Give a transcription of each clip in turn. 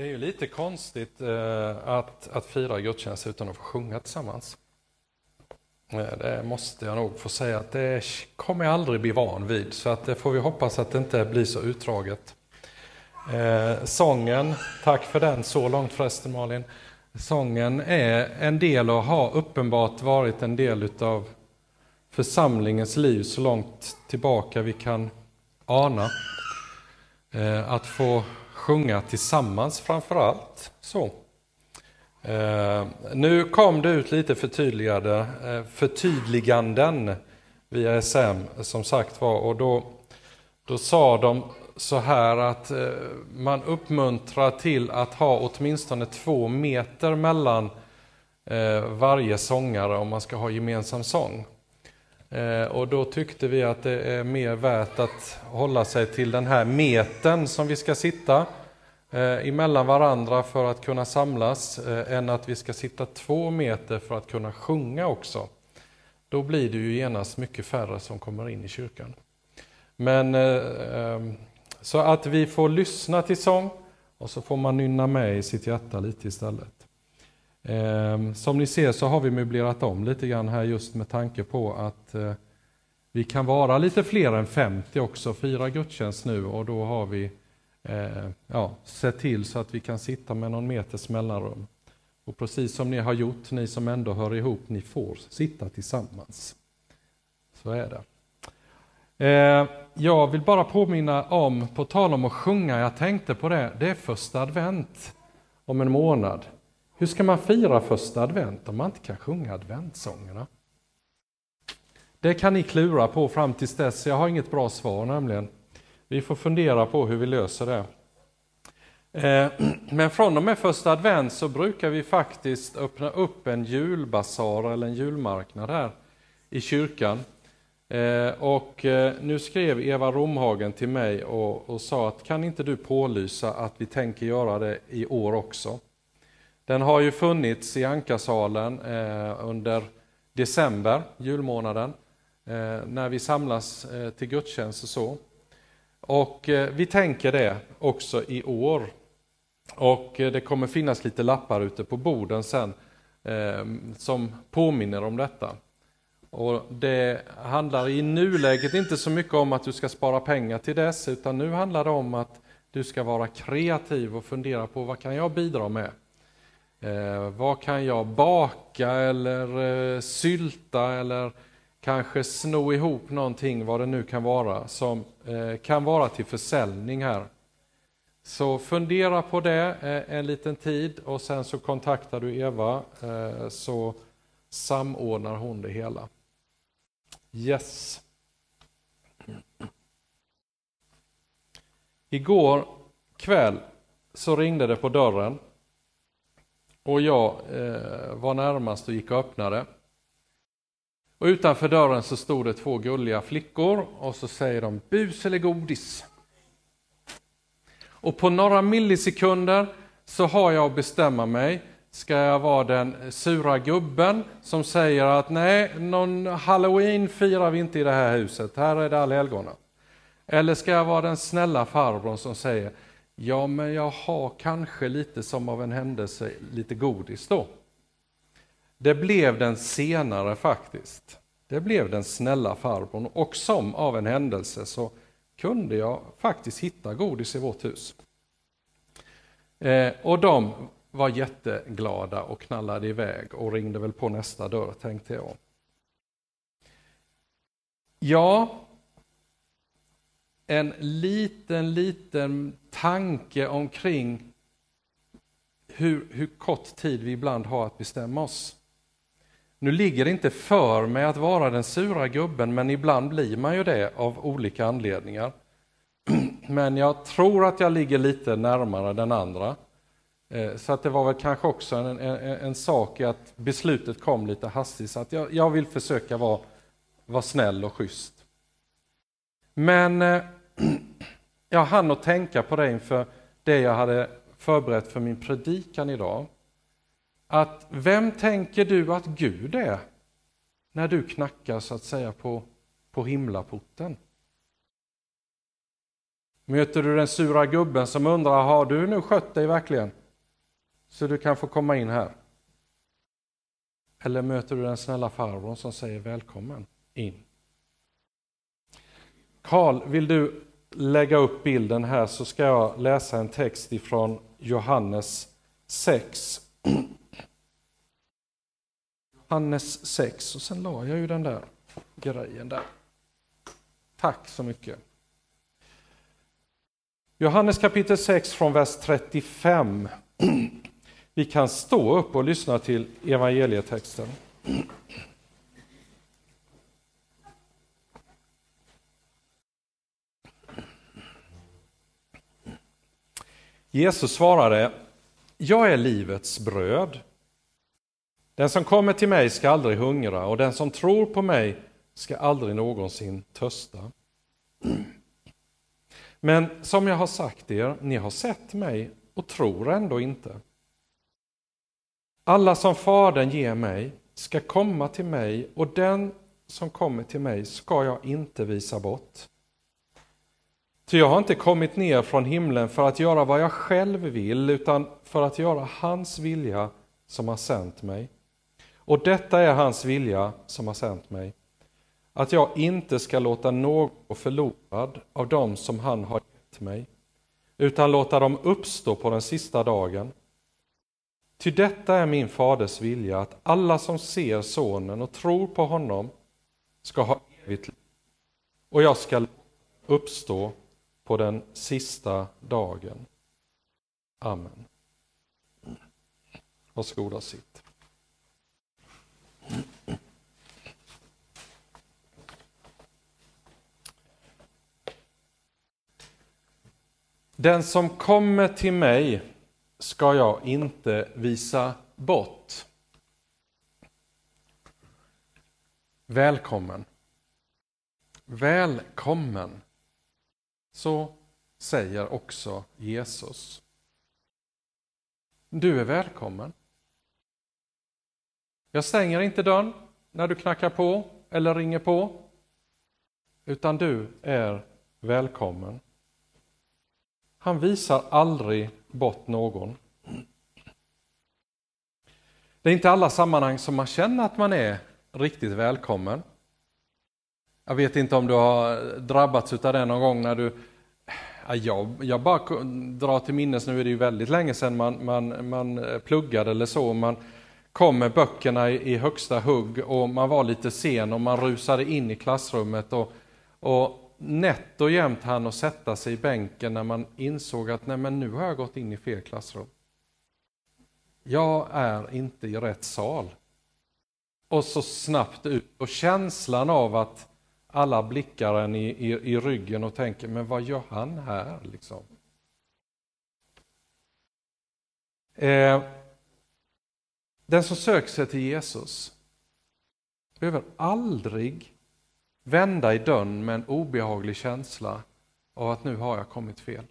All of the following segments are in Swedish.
Det är ju lite konstigt eh, att, att fira gudstjänst utan att få sjunga tillsammans. Eh, det måste jag nog få säga att det kommer jag aldrig bli van vid, så att det får vi hoppas att det inte blir så utdraget. Eh, sången, tack för den så långt förresten Malin. Sången är en del och har uppenbart varit en del utav församlingens liv så långt tillbaka vi kan ana. Eh, att få sjunga tillsammans framför allt. Så. Eh, nu kom det ut lite förtydligade, eh, förtydliganden via SM som sagt var och då, då sa de så här att eh, man uppmuntrar till att ha åtminstone två meter mellan eh, varje sångare om man ska ha gemensam sång. Eh, och då tyckte vi att det är mer värt att hålla sig till den här meten som vi ska sitta eh, emellan varandra för att kunna samlas, eh, än att vi ska sitta två meter för att kunna sjunga också. Då blir det ju genast mycket färre som kommer in i kyrkan. Men eh, ehm, så att vi får lyssna till sång och så får man nynna med i sitt hjärta lite istället. Ehm, som ni ser så har vi möblerat om lite grann här just med tanke på att eh, vi kan vara lite fler än 50 också, fira gudstjänst nu och då har vi eh, ja, se till så att vi kan sitta med någon meters mellanrum. Och precis som ni har gjort, ni som ändå hör ihop, ni får sitta tillsammans. Så är det. Eh, jag vill bara påminna om, på tal om att sjunga, jag tänkte på det, det är första advent om en månad. Hur ska man fira första advent om man inte kan sjunga adventssångerna? Det kan ni klura på fram tills dess, jag har inget bra svar nämligen. Vi får fundera på hur vi löser det. Eh, men från och med första advent så brukar vi faktiskt öppna upp en julbasar eller en julmarknad här i kyrkan. Eh, och eh, nu skrev Eva Romhagen till mig och, och sa att kan inte du pålysa att vi tänker göra det i år också? Den har ju funnits i Ankarsalen under december, julmånaden, när vi samlas till gudstjänst och så. Och eh, vi tänker det också i år. Och eh, det kommer finnas lite lappar ute på borden sen eh, som påminner om detta. Och Det handlar i nuläget inte så mycket om att du ska spara pengar till dess, utan nu handlar det om att du ska vara kreativ och fundera på vad kan jag bidra med? Eh, vad kan jag baka eller eh, sylta eller kanske sno ihop någonting, vad det nu kan vara, som eh, kan vara till försäljning här. Så fundera på det eh, en liten tid och sen så kontaktar du Eva eh, så samordnar hon det hela. Yes. Igår kväll så ringde det på dörren och jag var närmast och gick och öppnade. Och utanför dörren så stod det två gulliga flickor och så säger de bus eller godis. Och på några millisekunder så har jag att bestämma mig Ska jag vara den sura gubben som säger att nej, någon halloween firar vi inte i det här huset, här är det allhelgona. Eller ska jag vara den snälla farbrorn som säger ja, men jag har kanske lite som av en händelse lite godis då. Det blev den senare faktiskt. Det blev den snälla farbrorn och som av en händelse så kunde jag faktiskt hitta godis i vårt hus. Eh, och de var jätteglada och knallade iväg och ringde väl på nästa dörr, tänkte jag. Ja, en liten, liten tanke omkring hur, hur kort tid vi ibland har att bestämma oss. Nu ligger det inte för mig att vara den sura gubben, men ibland blir man ju det av olika anledningar. Men jag tror att jag ligger lite närmare den andra. Eh, så att det var väl kanske också en, en, en sak i att beslutet kom lite hastigt, så att jag, jag vill försöka vara, vara snäll och schysst. Men eh, jag hann att tänka på det inför det jag hade förberett för min predikan idag. Att vem tänker du att Gud är när du knackar så att säga på, på himlaporten? Möter du den sura gubben som undrar, har du nu skött dig verkligen? Så du kan få komma in här. Eller möter du den snälla farbrorn som säger välkommen in? Karl, vill du lägga upp bilden här så ska jag läsa en text ifrån Johannes 6. Johannes 6 och sen la jag ju den där grejen där. Tack så mycket. Johannes kapitel 6 från vers 35. Vi kan stå upp och lyssna till evangelietexten. Jesus svarade, jag är livets bröd. Den som kommer till mig ska aldrig hungra och den som tror på mig ska aldrig någonsin törsta. Men som jag har sagt er, ni har sett mig och tror ändå inte. Alla som Fadern ger mig ska komma till mig och den som kommer till mig ska jag inte visa bort. Ty jag har inte kommit ner från himlen för att göra vad jag själv vill, utan för att göra hans vilja som har sänt mig. Och detta är hans vilja som har sänt mig, att jag inte ska låta någon gå förlorad av dem som han har gett mig, utan låta dem uppstå på den sista dagen. Ty detta är min faders vilja, att alla som ser sonen och tror på honom ska ha evigt liv, och jag ska uppstå på den sista dagen. Amen. Varsågoda sitt. Den som kommer till mig ska jag inte visa bort. Välkommen. Välkommen. Så säger också Jesus. Du är välkommen. Jag stänger inte dörren när du knackar på eller ringer på, utan du är välkommen. Han visar aldrig bort någon. Det är inte alla sammanhang som man känner att man är riktigt välkommen. Jag vet inte om du har drabbats av det någon gång när du jag, jag bara drar till minnes, nu är det ju väldigt länge sedan man, man, man eh, pluggade eller så, man kom med böckerna i, i högsta hugg och man var lite sen och man rusade in i klassrummet och, och nätt och jämnt hann att sätta sig i bänken när man insåg att nej men nu har jag gått in i fel klassrum. Jag är inte i rätt sal. Och så snabbt ut och känslan av att alla blickar en i, i, i ryggen och tänker, men vad gör han här? Liksom. Eh, den som söker sig till Jesus behöver aldrig vända i dörren med en obehaglig känsla av att nu har jag kommit fel.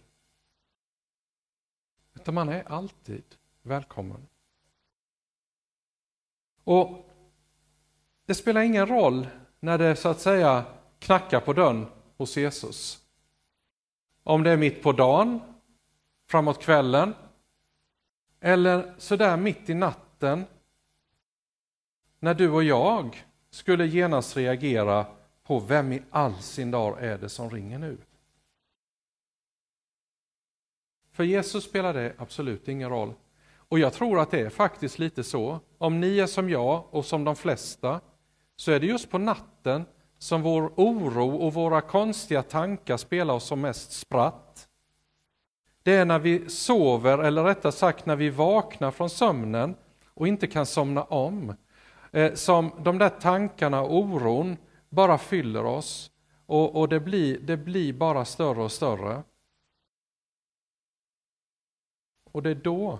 Utan man är alltid välkommen. Och Det spelar ingen roll när det så att säga knackar på dörren hos Jesus. Om det är mitt på dagen, framåt kvällen eller sådär mitt i natten när du och jag skulle genast reagera på vem i all sin dar är det som ringer nu? För Jesus spelar det absolut ingen roll. Och jag tror att det är faktiskt lite så. Om ni är som jag och som de flesta så är det just på natten som vår oro och våra konstiga tankar spelar oss som mest spratt. Det är när vi sover, eller rättare sagt när vi vaknar från sömnen och inte kan somna om, eh, som de där tankarna och oron bara fyller oss och, och det, blir, det blir bara större och större. Och det är då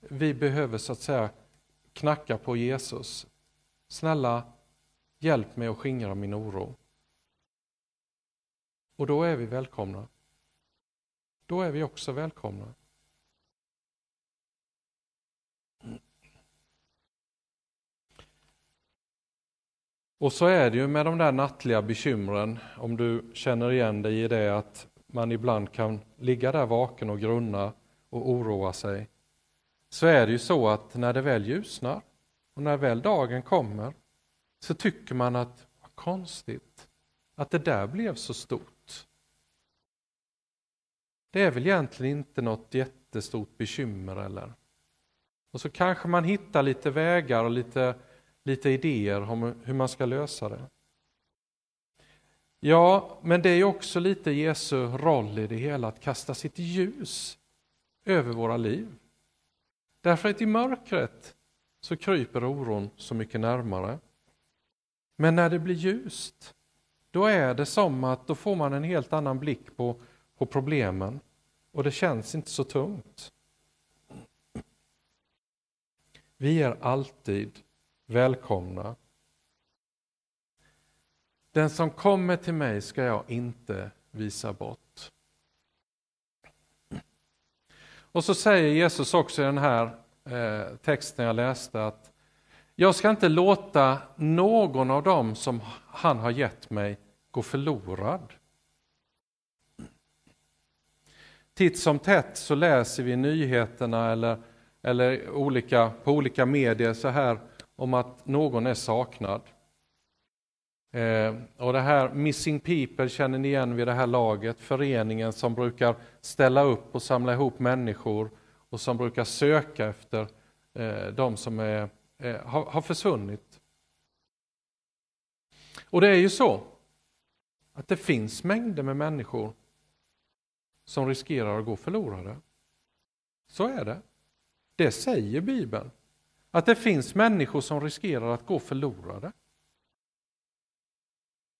vi behöver så att säga knacka på Jesus. Snälla, Hjälp mig att skingra min oro. Och då är vi välkomna. Då är vi också välkomna. Och så är det ju med de där nattliga bekymren, om du känner igen dig i det, att man ibland kan ligga där vaken och grunna och oroa sig, så är det ju så att när det väl ljusnar och när väl dagen kommer så tycker man att vad konstigt att det där blev så stort. Det är väl egentligen inte något jättestort bekymmer eller? Och så kanske man hittar lite vägar och lite, lite idéer om hur man ska lösa det. Ja, men det är också lite Jesu roll i det hela, att kasta sitt ljus över våra liv. Därför att i mörkret så kryper oron så mycket närmare. Men när det blir ljust, då är det som att då får man en helt annan blick på, på problemen och det känns inte så tungt. Vi är alltid välkomna. Den som kommer till mig ska jag inte visa bort. Och så säger Jesus också i den här eh, texten jag läste att jag ska inte låta någon av dem som han har gett mig gå förlorad. Titt som tätt så läser vi nyheterna eller, eller olika, på olika medier så här om att någon är saknad. Eh, och det här Missing People känner ni igen vid det här laget, föreningen som brukar ställa upp och samla ihop människor och som brukar söka efter eh, de som är, eh, har, har försvunnit. Och det är ju så att det finns mängder med människor som riskerar att gå förlorade. Så är det. Det säger Bibeln. Att det finns människor som riskerar att gå förlorade.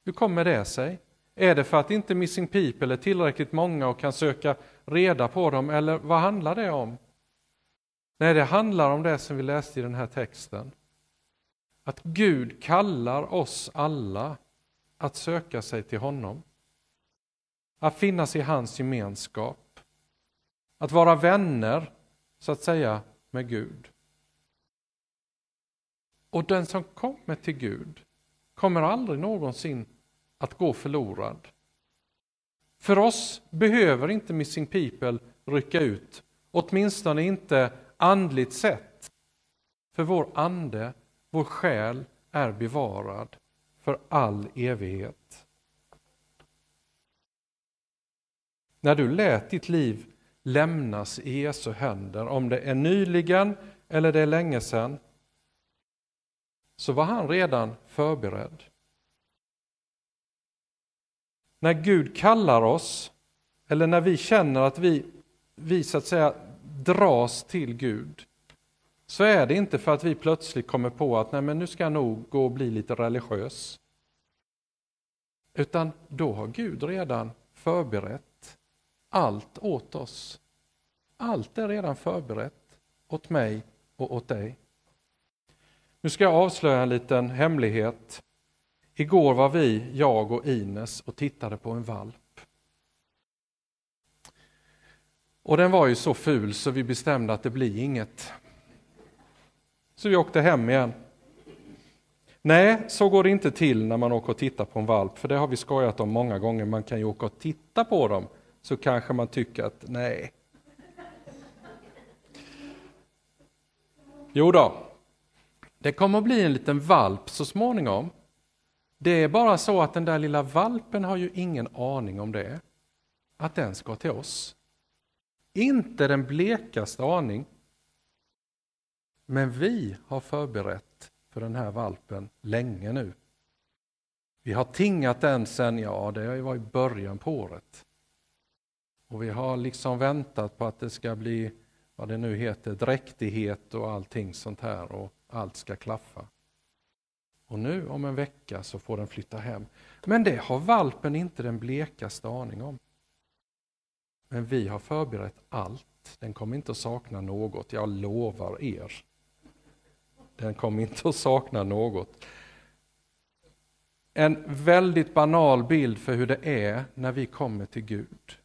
Hur kommer det sig? Är det för att inte Missing People är tillräckligt många och kan söka reda på dem, eller vad handlar det om? Nej, det handlar om det som vi läste i den här texten. Att Gud kallar oss alla att söka sig till honom. Att finnas i hans gemenskap. Att vara vänner, så att säga, med Gud. Och den som kommer till Gud kommer aldrig någonsin att gå förlorad. För oss behöver inte Missing People rycka ut, åtminstone inte andligt sett. För vår ande, vår själ är bevarad för all evighet. När du lät ditt liv lämnas i Jesu händer, om det är nyligen eller det är länge sedan, så var han redan förberedd. När Gud kallar oss, eller när vi känner att vi, vi så att säga dras till Gud, så är det inte för att vi plötsligt kommer på att nej men nu ska jag nog gå och bli lite religiös. Utan då har Gud redan förberett allt åt oss. Allt är redan förberett åt mig och åt dig. Nu ska jag avslöja en liten hemlighet. Igår var vi, jag och Ines, och tittade på en valp. Och den var ju så ful så vi bestämde att det blir inget. Så vi åkte hem igen. Nej, så går det inte till när man åker och tittar på en valp, för det har vi skojat om många gånger. Man kan ju åka och titta på dem, så kanske man tycker att nej. Jo då, det kommer att bli en liten valp så småningom. Det är bara så att den där lilla valpen har ju ingen aning om det, att den ska till oss. Inte den blekaste aning. Men vi har förberett för den här valpen länge nu. Vi har tingat den sen, ja det var i början på året. Och vi har liksom väntat på att det ska bli, vad det nu heter, dräktighet och allting sånt här och allt ska klaffa. Och nu om en vecka så får den flytta hem. Men det har valpen inte den blekaste aning om. Men vi har förberett allt. Den kommer inte att sakna något, jag lovar er. Den kommer inte att sakna något. En väldigt banal bild för hur det är när vi kommer till Gud.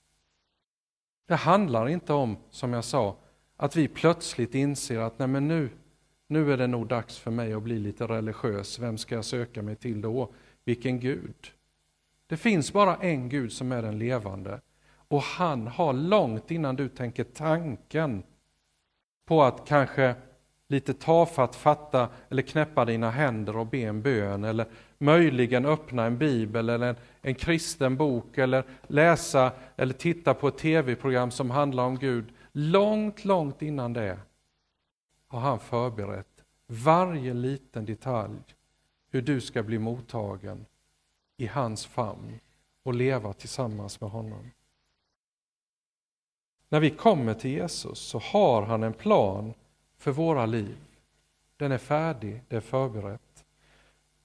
Det handlar inte om, som jag sa, att vi plötsligt inser att nej men nu, nu är det nog dags för mig att bli lite religiös. Vem ska jag söka mig till då? Vilken Gud? Det finns bara en Gud som är den levande. Och han har långt innan du tänker tanken på att kanske lite tafatt fatta eller knäppa dina händer och be en bön eller möjligen öppna en bibel eller en, en kristen bok eller läsa eller titta på ett tv-program som handlar om Gud. Långt, långt innan det har han förberett varje liten detalj hur du ska bli mottagen i hans famn och leva tillsammans med honom. När vi kommer till Jesus så har han en plan för våra liv. Den är färdig, det är förberett.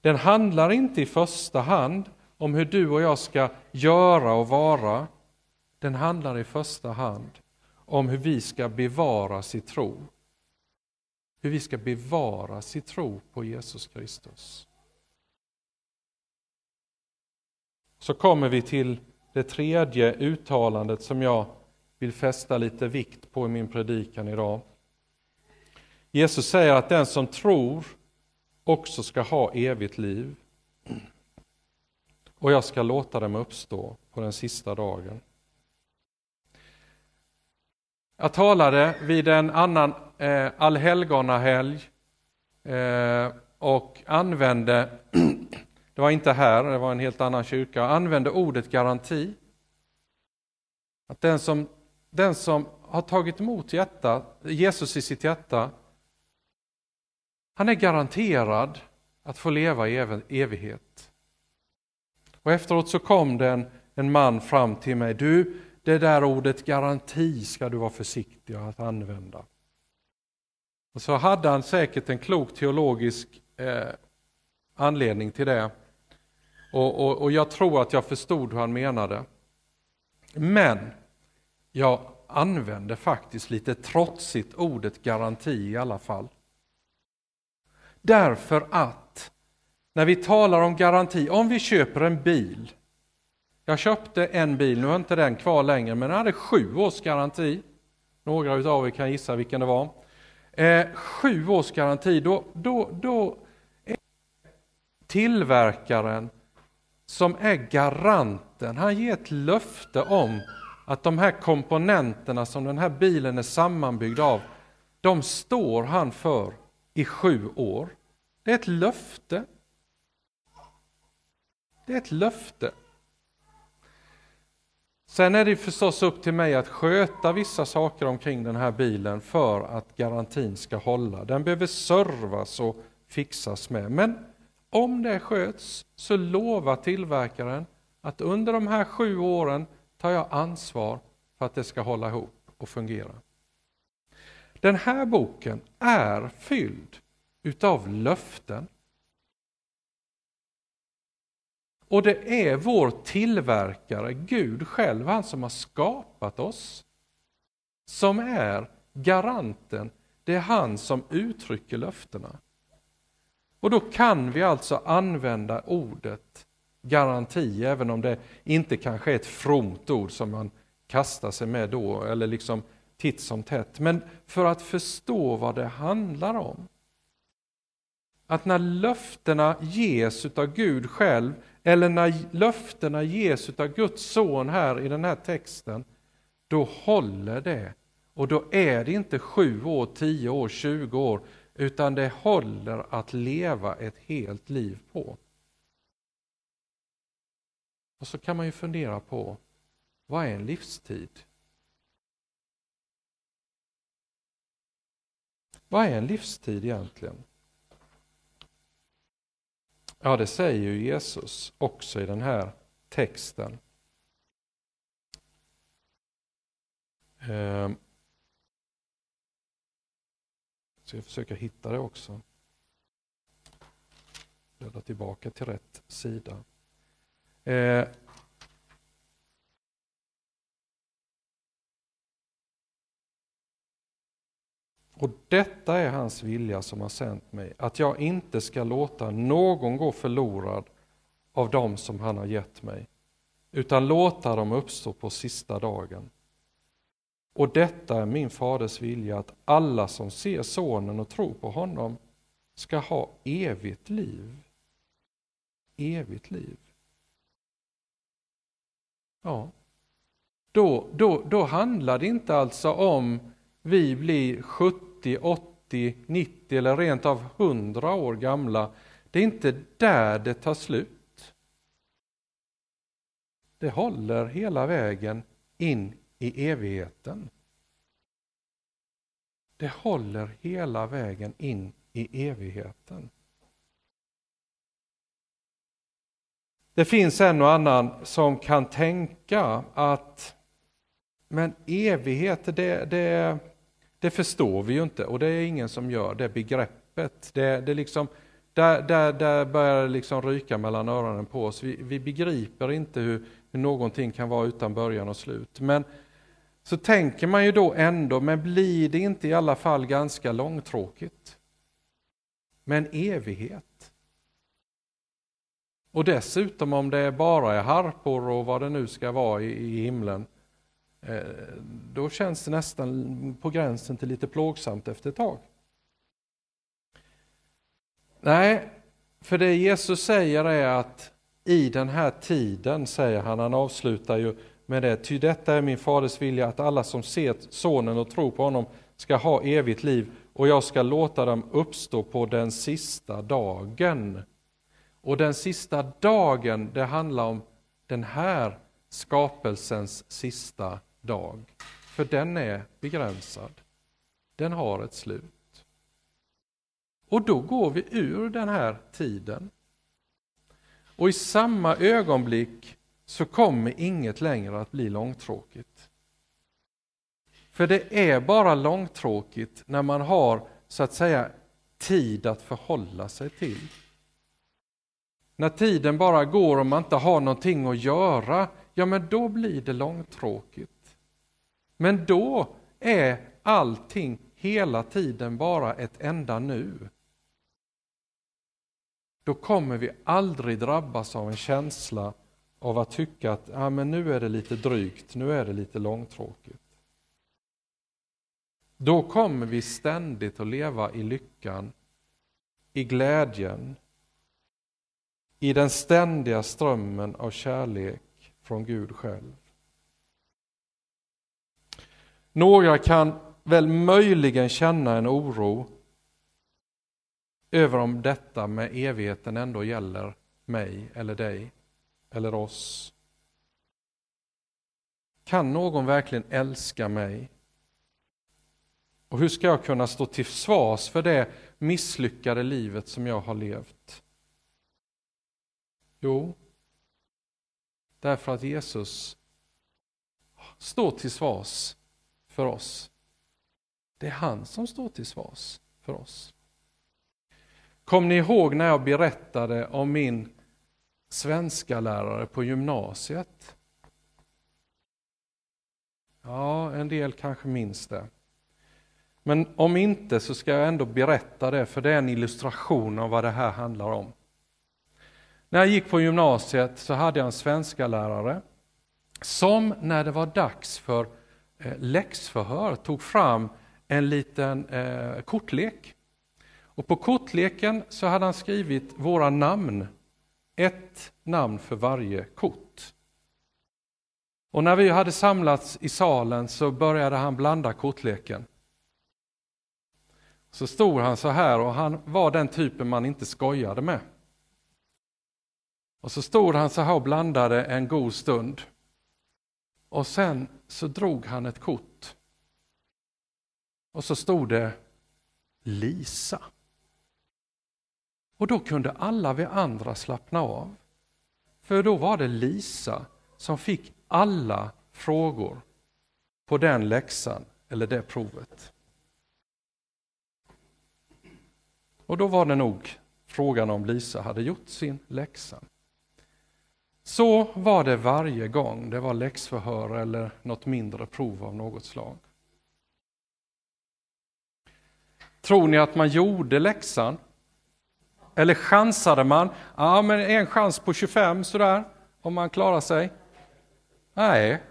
Den handlar inte i första hand om hur du och jag ska göra och vara. Den handlar i första hand om hur vi ska bevara sitt tro. Hur vi ska bevara sin tro på Jesus Kristus. Så kommer vi till det tredje uttalandet som jag vill fästa lite vikt på i min predikan idag. Jesus säger att den som tror också ska ha evigt liv. Och jag ska låta dem uppstå på den sista dagen. Jag talade vid en annan eh, allhelgonahelg eh, och använde, det var inte här, det var en helt annan kyrka, använde ordet garanti. Att den som, den som har tagit emot hjärta, Jesus i sitt hjärta han är garanterad att få leva i evighet. Och efteråt så kom det en, en man fram till mig. Du, det där ordet garanti ska du vara försiktig att använda. Och så hade han säkert en klok teologisk eh, anledning till det. Och, och, och jag tror att jag förstod hur han menade. Men jag använde faktiskt lite trotsigt ordet garanti i alla fall. Därför att när vi talar om garanti, om vi köper en bil. Jag köpte en bil, nu har inte den kvar längre, men den hade sju års garanti. Några av er kan gissa vilken det var. Eh, sju års garanti, då, då, då är tillverkaren som är garanten, han ger ett löfte om att de här komponenterna som den här bilen är sammanbyggd av, de står han för i sju år. Det är ett löfte. Det är ett löfte. Sen är det förstås upp till mig att sköta vissa saker omkring den här bilen för att garantin ska hålla. Den behöver servas och fixas med. Men om det sköts så lovar tillverkaren att under de här sju åren tar jag ansvar för att det ska hålla ihop och fungera. Den här boken är fylld utav löften. Och det är vår tillverkare, Gud själv, han som har skapat oss, som är garanten. Det är han som uttrycker löftena. Och då kan vi alltså använda ordet garanti, även om det inte kanske är ett fromt ord som man kastar sig med då, eller liksom titt som tätt. Men för att förstå vad det handlar om. Att när löftena ges av Gud själv, eller när löftena ges av Guds son här i den här texten, då håller det. Och då är det inte sju år, tio år, tjugo år, utan det håller att leva ett helt liv på. Och så kan man ju fundera på, vad är en livstid? Vad är en livstid egentligen? Ja, det säger ju Jesus också i den här texten. Ehm. Så jag försöker hitta det också. Bläddra tillbaka till rätt sida. Ehm. Och detta är hans vilja som har sänt mig, att jag inte ska låta någon gå förlorad av dem som han har gett mig, utan låta dem uppstå på sista dagen. Och detta är min faders vilja, att alla som ser sonen och tror på honom ska ha evigt liv. Evigt liv. Ja, då, då, då handlar det inte alltså om vi blir 17 70, 80, 90 eller rent av 100 år gamla. Det är inte där det tar slut. Det håller hela vägen in i evigheten. Det håller hela vägen in i evigheten. Det finns en och annan som kan tänka att men evighet, det, det, det förstår vi ju inte och det är ingen som gör det begreppet. Det, det liksom, där, där, där börjar det liksom ryka mellan öronen på oss. Vi, vi begriper inte hur, hur någonting kan vara utan början och slut. Men så tänker man ju då ändå, men blir det inte i alla fall ganska långtråkigt? Med en evighet? Och dessutom om det bara är harpor och vad det nu ska vara i, i himlen, Eh, då känns det nästan på gränsen till lite plågsamt efter ett tag. Nej, för det Jesus säger är att i den här tiden, säger han, han avslutar ju med det, ty detta är min faders vilja att alla som ser sonen och tror på honom ska ha evigt liv och jag ska låta dem uppstå på den sista dagen. Och den sista dagen, det handlar om den här skapelsens sista dag. För den är begränsad. Den har ett slut. Och då går vi ur den här tiden. Och i samma ögonblick så kommer inget längre att bli långtråkigt. För det är bara långtråkigt när man har så att säga tid att förhålla sig till. När tiden bara går och man inte har någonting att göra, ja men då blir det långtråkigt. Men då är allting hela tiden bara ett enda nu. Då kommer vi aldrig drabbas av en känsla av att tycka att ah, men nu är det lite drygt, nu är det lite långtråkigt. Då kommer vi ständigt att leva i lyckan, i glädjen, i den ständiga strömmen av kärlek från Gud själv. Några kan väl möjligen känna en oro över om detta med evigheten ändå gäller mig eller dig eller oss. Kan någon verkligen älska mig? Och hur ska jag kunna stå till svars för det misslyckade livet som jag har levt? Jo, därför att Jesus står till svars för oss. Det är han som står till svars för oss. Kom ni ihåg när jag berättade om min svenska lärare på gymnasiet? Ja, en del kanske minns det. Men om inte så ska jag ändå berätta det, för det är en illustration av vad det här handlar om. När jag gick på gymnasiet så hade jag en svenska lärare som när det var dags för Eh, läxförhör tog fram en liten eh, kortlek. Och på kortleken så hade han skrivit våra namn ett namn för varje kort. Och när vi hade samlats i salen så började han blanda kortleken. Så stod han så här och han var den typen man inte skojade med. Och så stod han så här och blandade en god stund. Och sen så drog han ett kort. Och så stod det Lisa. Och då kunde alla vi andra slappna av. För då var det Lisa som fick alla frågor på den läxan eller det provet. Och då var det nog frågan om Lisa hade gjort sin läxa. Så var det varje gång det var läxförhör eller något mindre prov av något slag. Tror ni att man gjorde läxan? Eller chansade man? Ja, men en chans på 25 sådär, om man klarar sig. Nej,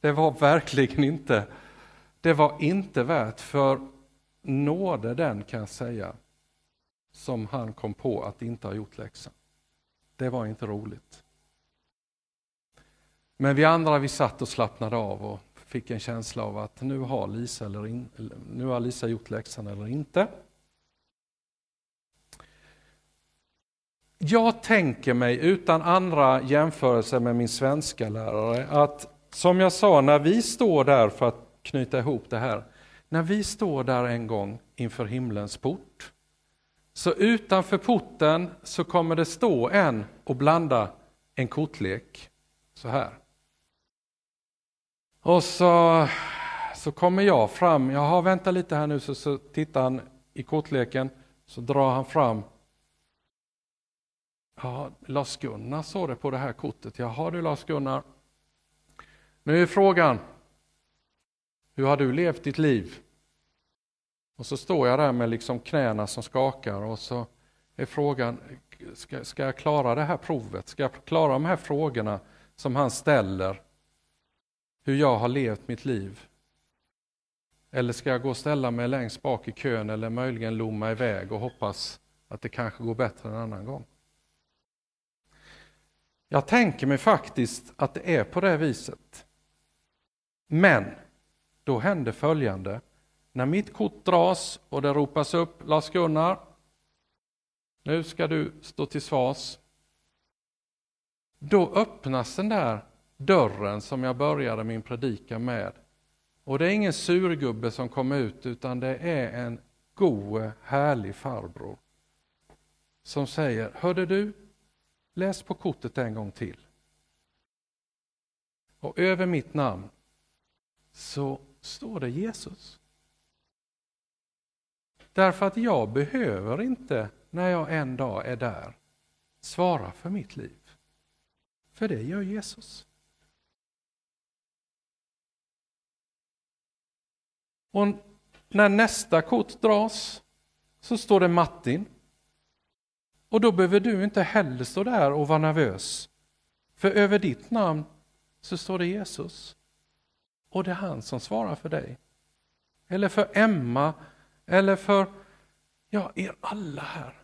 det var verkligen inte. Det var inte värt för nåde den kan jag säga, som han kom på att inte ha gjort läxan. Det var inte roligt. Men vi andra vi satt och slappnade av och fick en känsla av att nu har Lisa, eller in, nu har Lisa gjort läxan eller inte. Jag tänker mig utan andra jämförelser med min svenska lärare att som jag sa, när vi står där för att knyta ihop det här, när vi står där en gång inför himlens port, så utanför porten så kommer det stå en och blanda en kortlek, så här. Och så, så kommer jag fram, jaha vänta lite här nu, så, så tittar han i kortleken, så drar han fram Ja, Lars-Gunnar såg det på det här kortet. Jaha du Lars-Gunnar. Nu är frågan, hur har du levt ditt liv? Och så står jag där med liksom knäna som skakar och så är frågan, ska, ska jag klara det här provet? Ska jag klara de här frågorna som han ställer? Hur jag har levt mitt liv? Eller ska jag gå och ställa mig längst bak i kön eller möjligen lomma iväg och hoppas att det kanske går bättre en annan gång? Jag tänker mig faktiskt att det är på det viset. Men då händer följande. När mitt kort dras och det ropas upp Lars-Gunnar, nu ska du stå till svars. Då öppnas den där dörren som jag började min predikan med. Och det är ingen surgubbe som kommer ut utan det är en god, härlig farbror som säger, hörde du, Läs på kortet en gång till. Och över mitt namn så står det Jesus. Därför att jag behöver inte, när jag en dag är där, svara för mitt liv. För det gör Jesus. Och när nästa kort dras så står det Martin. Och då behöver du inte heller stå där och vara nervös. För över ditt namn så står det Jesus. Och det är han som svarar för dig. Eller för Emma, eller för ja, er alla här.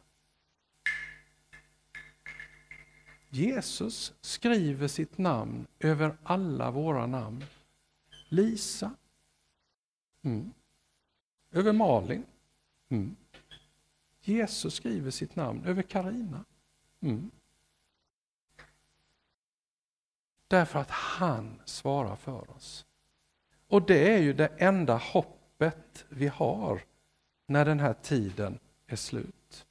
Jesus skriver sitt namn över alla våra namn. Lisa. Mm. Över Malin. Mm. Jesus skriver sitt namn över Karina. Mm. Därför att han svarar för oss. Och det är ju det enda hoppet vi har när den här tiden är slut.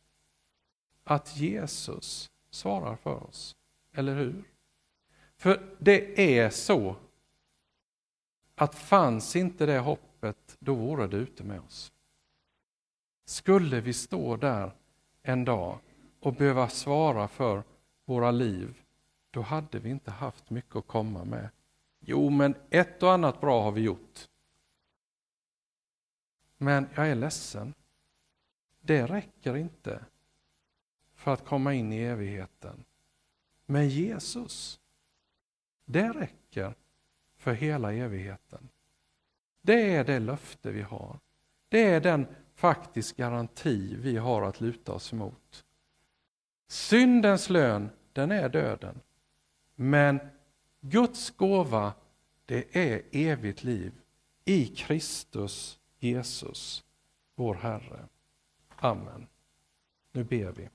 Att Jesus svarar för oss, eller hur? För det är så att fanns inte det hoppet, då vore det ute med oss. Skulle vi stå där en dag och behöva svara för våra liv, då hade vi inte haft mycket att komma med. Jo, men ett och annat bra har vi gjort. Men jag är ledsen. Det räcker inte för att komma in i evigheten. Men Jesus, det räcker för hela evigheten. Det är det löfte vi har. Det är den faktisk garanti vi har att luta oss mot. Syndens lön, den är döden. Men Guds gåva, det är evigt liv i Kristus Jesus, vår Herre. Amen. Nu ber vi.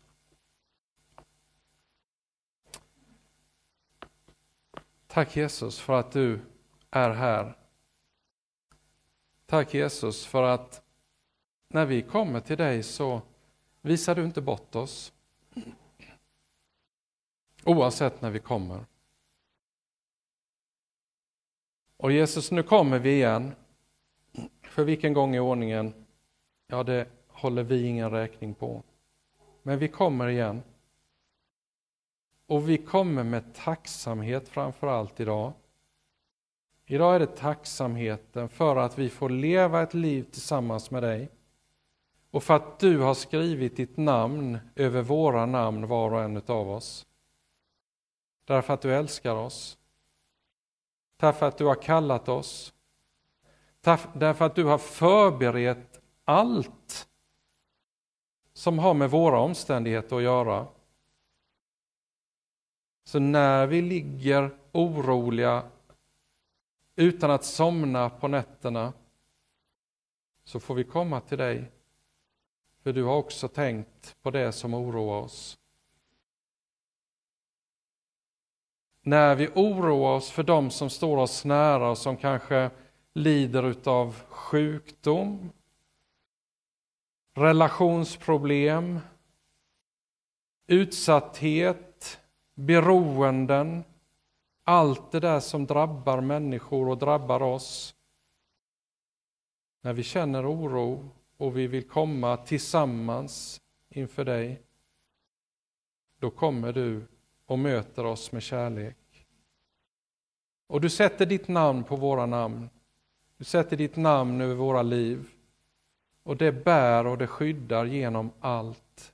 Tack Jesus för att du är här. Tack Jesus för att när vi kommer till dig så visar du inte bort oss. Oavsett när vi kommer. Och Jesus, nu kommer vi igen. För vilken gång i ordningen? Ja, det håller vi ingen räkning på. Men vi kommer igen. Och vi kommer med tacksamhet framför allt idag. Idag är det tacksamheten för att vi får leva ett liv tillsammans med dig och för att du har skrivit ditt namn över våra namn var och en av oss. Därför att du älskar oss. Därför att du har kallat oss. Därför att du har förberett allt som har med våra omständigheter att göra. Så när vi ligger oroliga utan att somna på nätterna så får vi komma till dig. För du har också tänkt på det som oroar oss. När vi oroar oss för dem som står oss nära och som kanske lider av sjukdom, relationsproblem, utsatthet, beroenden, allt det där som drabbar människor och drabbar oss. När vi känner oro och vi vill komma tillsammans inför dig, då kommer du och möter oss med kärlek. Och du sätter ditt namn på våra namn. Du sätter ditt namn över våra liv. Och det bär och det skyddar genom allt.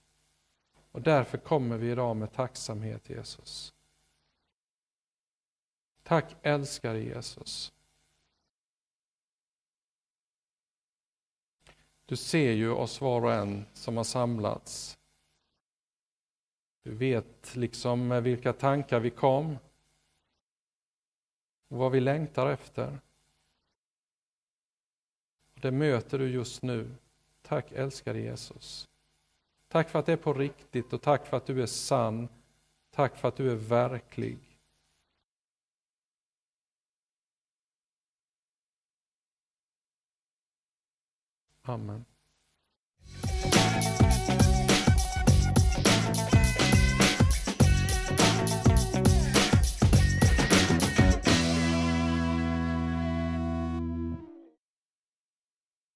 Och därför kommer vi idag med tacksamhet Jesus. Tack älskade Jesus. Du ser ju oss var och en som har samlats. Du vet liksom med vilka tankar vi kom och vad vi längtar efter. Det möter du just nu. Tack älskade Jesus. Tack för att det är på riktigt och tack för att du är sann. Tack för att du är verklig. Amen.